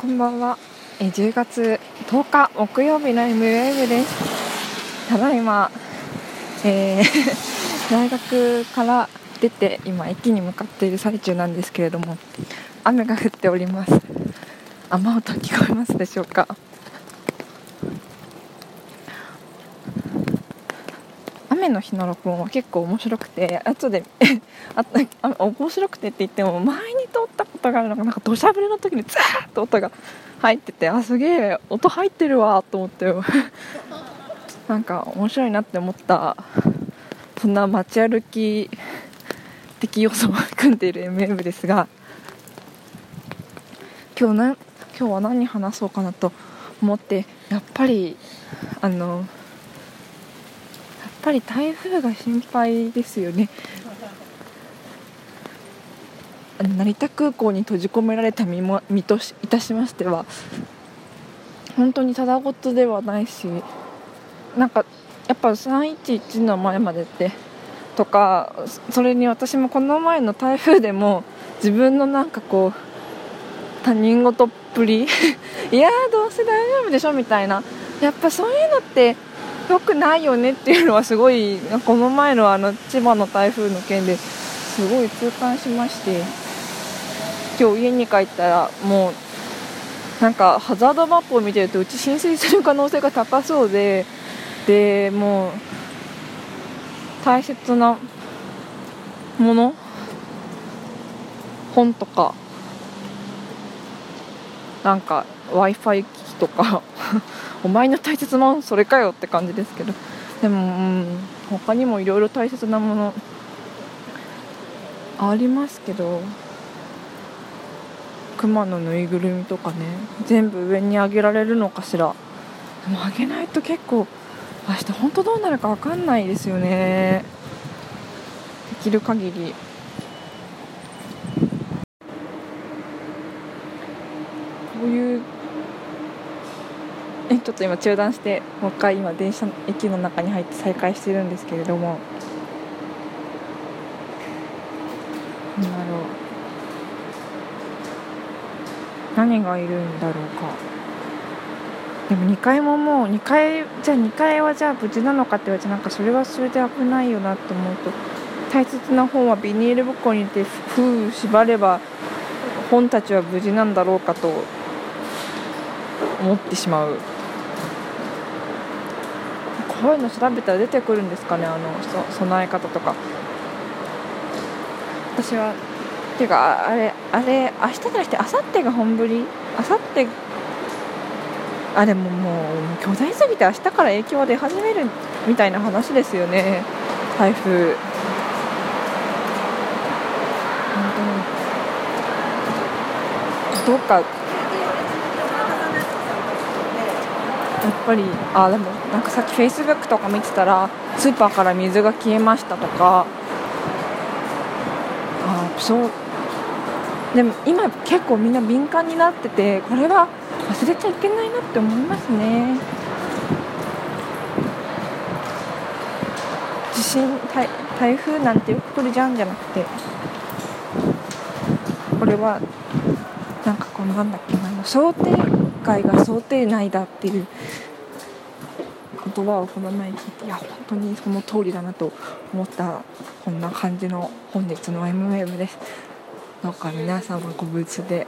こんばんは。え10月10日木曜日の MWave です。ただいま、えー 大学から出て今駅に向かっている最中なんですけれども、雨が降っております。雨音聞こえますでしょうか？雨の日の録音は結構面白くて後で ああ面白くてって言っても前通ったことがあるのがなんか土砂降りの時にザーッと音が入っててあすげえ音入ってるわと思って なんか面白いなって思ったそんな街歩き的要素を組んでいる MM ですが今日な今日は何話そうかなと思ってやっぱりあのやっぱり台風が心配ですよね。成田空港に閉じ込められた身も身といたしましては本当にただごとではないしなんかやっぱ311の前までってとかそれに私もこの前の台風でも自分のなんかこう他人事っぷり いやーどうせ大丈夫でしょみたいな。やっぱそういうのって良くないよねっていうのはすごいこの前のあの千葉の台風の件ですごい痛感しまして。今日家に帰ったらもうなんかハザードマップを見てるとうち浸水する可能性が高そうででもう大切なもの本とかなんか w i f i 機器とか お前の大切なものそれかよって感じですけど。でも、うん、他にもいろいろ大切なものありますけど。熊のぬいぐるみとかね全部上に上げられるのかしら。でも上げないと結構明日本当どうなるか分かんないですよね。できる限り。こういうえちょっと今中断してもう一回今電車駅の中に入って再開してるんですけれども。なんだろう。何がいるんだろうか。でも2階ももう2階じゃあ2階はじゃあ無事なのかって言われてなんかそれはそれで危ないよなと思うと大切な本はビニール袋に入れて封縛れば本たちは無事なんだろうかと思ってしまう。こういうの調べたら出てくるんですかねあのそ備え方とか。私はっていうかあれあれ明日じゃなくて明後日が本降り？明後日？あでももう巨大すぎて明日から影響が出始めるみたいな話ですよね。台風。どうか。やっぱりあでもなんかさっきフェイスブックとか見てたらスーパーから水が消えましたとか。あそうでも今結構みんな敏感になっててこれは忘れちゃいけないなって思いますね。地震台台風なんてよく来るじゃんじゃなくてこれはなんかこのなんだっけな想定外が想定内だっていう言葉をこの前聞い。ていや本当にその通りだなと思ったこんな感じの本日の MWave です。どうか皆様ご無事で。